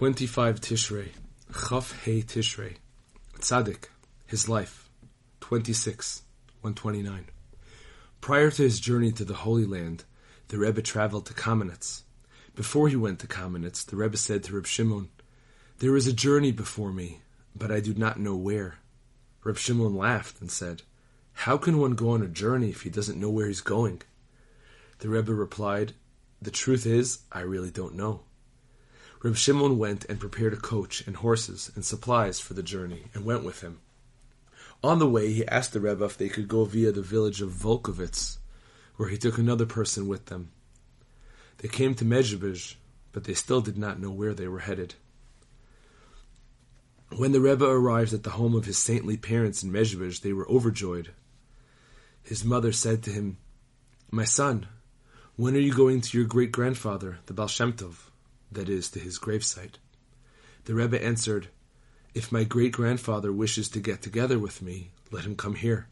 25 Tishrei, Chaf Hey Tishrei, Tzaddik, his life, 26, 129. Prior to his journey to the Holy Land, the Rebbe traveled to Kamenetz. Before he went to Kamenetz, the Rebbe said to Reb Shimon, There is a journey before me, but I do not know where. Reb Shimon laughed and said, How can one go on a journey if he doesn't know where he's going? The Rebbe replied, The truth is, I really don't know. Reb Shimon went and prepared a coach and horses and supplies for the journey and went with him. On the way, he asked the Rebbe if they could go via the village of Volkovitz, where he took another person with them. They came to Mezhebizh, but they still did not know where they were headed. When the Rebbe arrived at the home of his saintly parents in Mezhebizh, they were overjoyed. His mother said to him, My son, when are you going to your great grandfather, the Baal Shem Tov? That is, to his gravesite. The Rebbe answered, If my great grandfather wishes to get together with me, let him come here.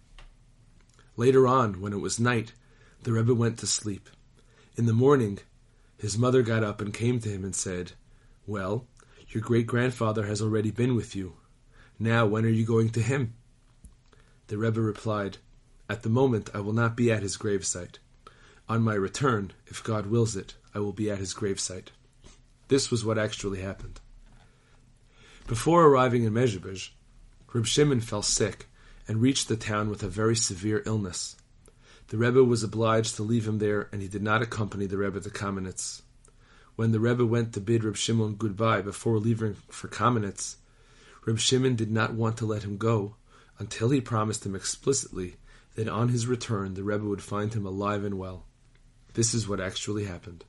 Later on, when it was night, the Rebbe went to sleep. In the morning, his mother got up and came to him and said, Well, your great grandfather has already been with you. Now, when are you going to him? The Rebbe replied, At the moment, I will not be at his gravesite. On my return, if God wills it, I will be at his gravesite. This was what actually happened. Before arriving in Mezhebizh, Reb Shimon fell sick and reached the town with a very severe illness. The Rebbe was obliged to leave him there, and he did not accompany the Rebbe to Kamenetz. When the Rebbe went to bid Reb Shimon goodbye before leaving for Kamenetz, Reb Shimon did not want to let him go until he promised him explicitly that on his return the Rebbe would find him alive and well. This is what actually happened.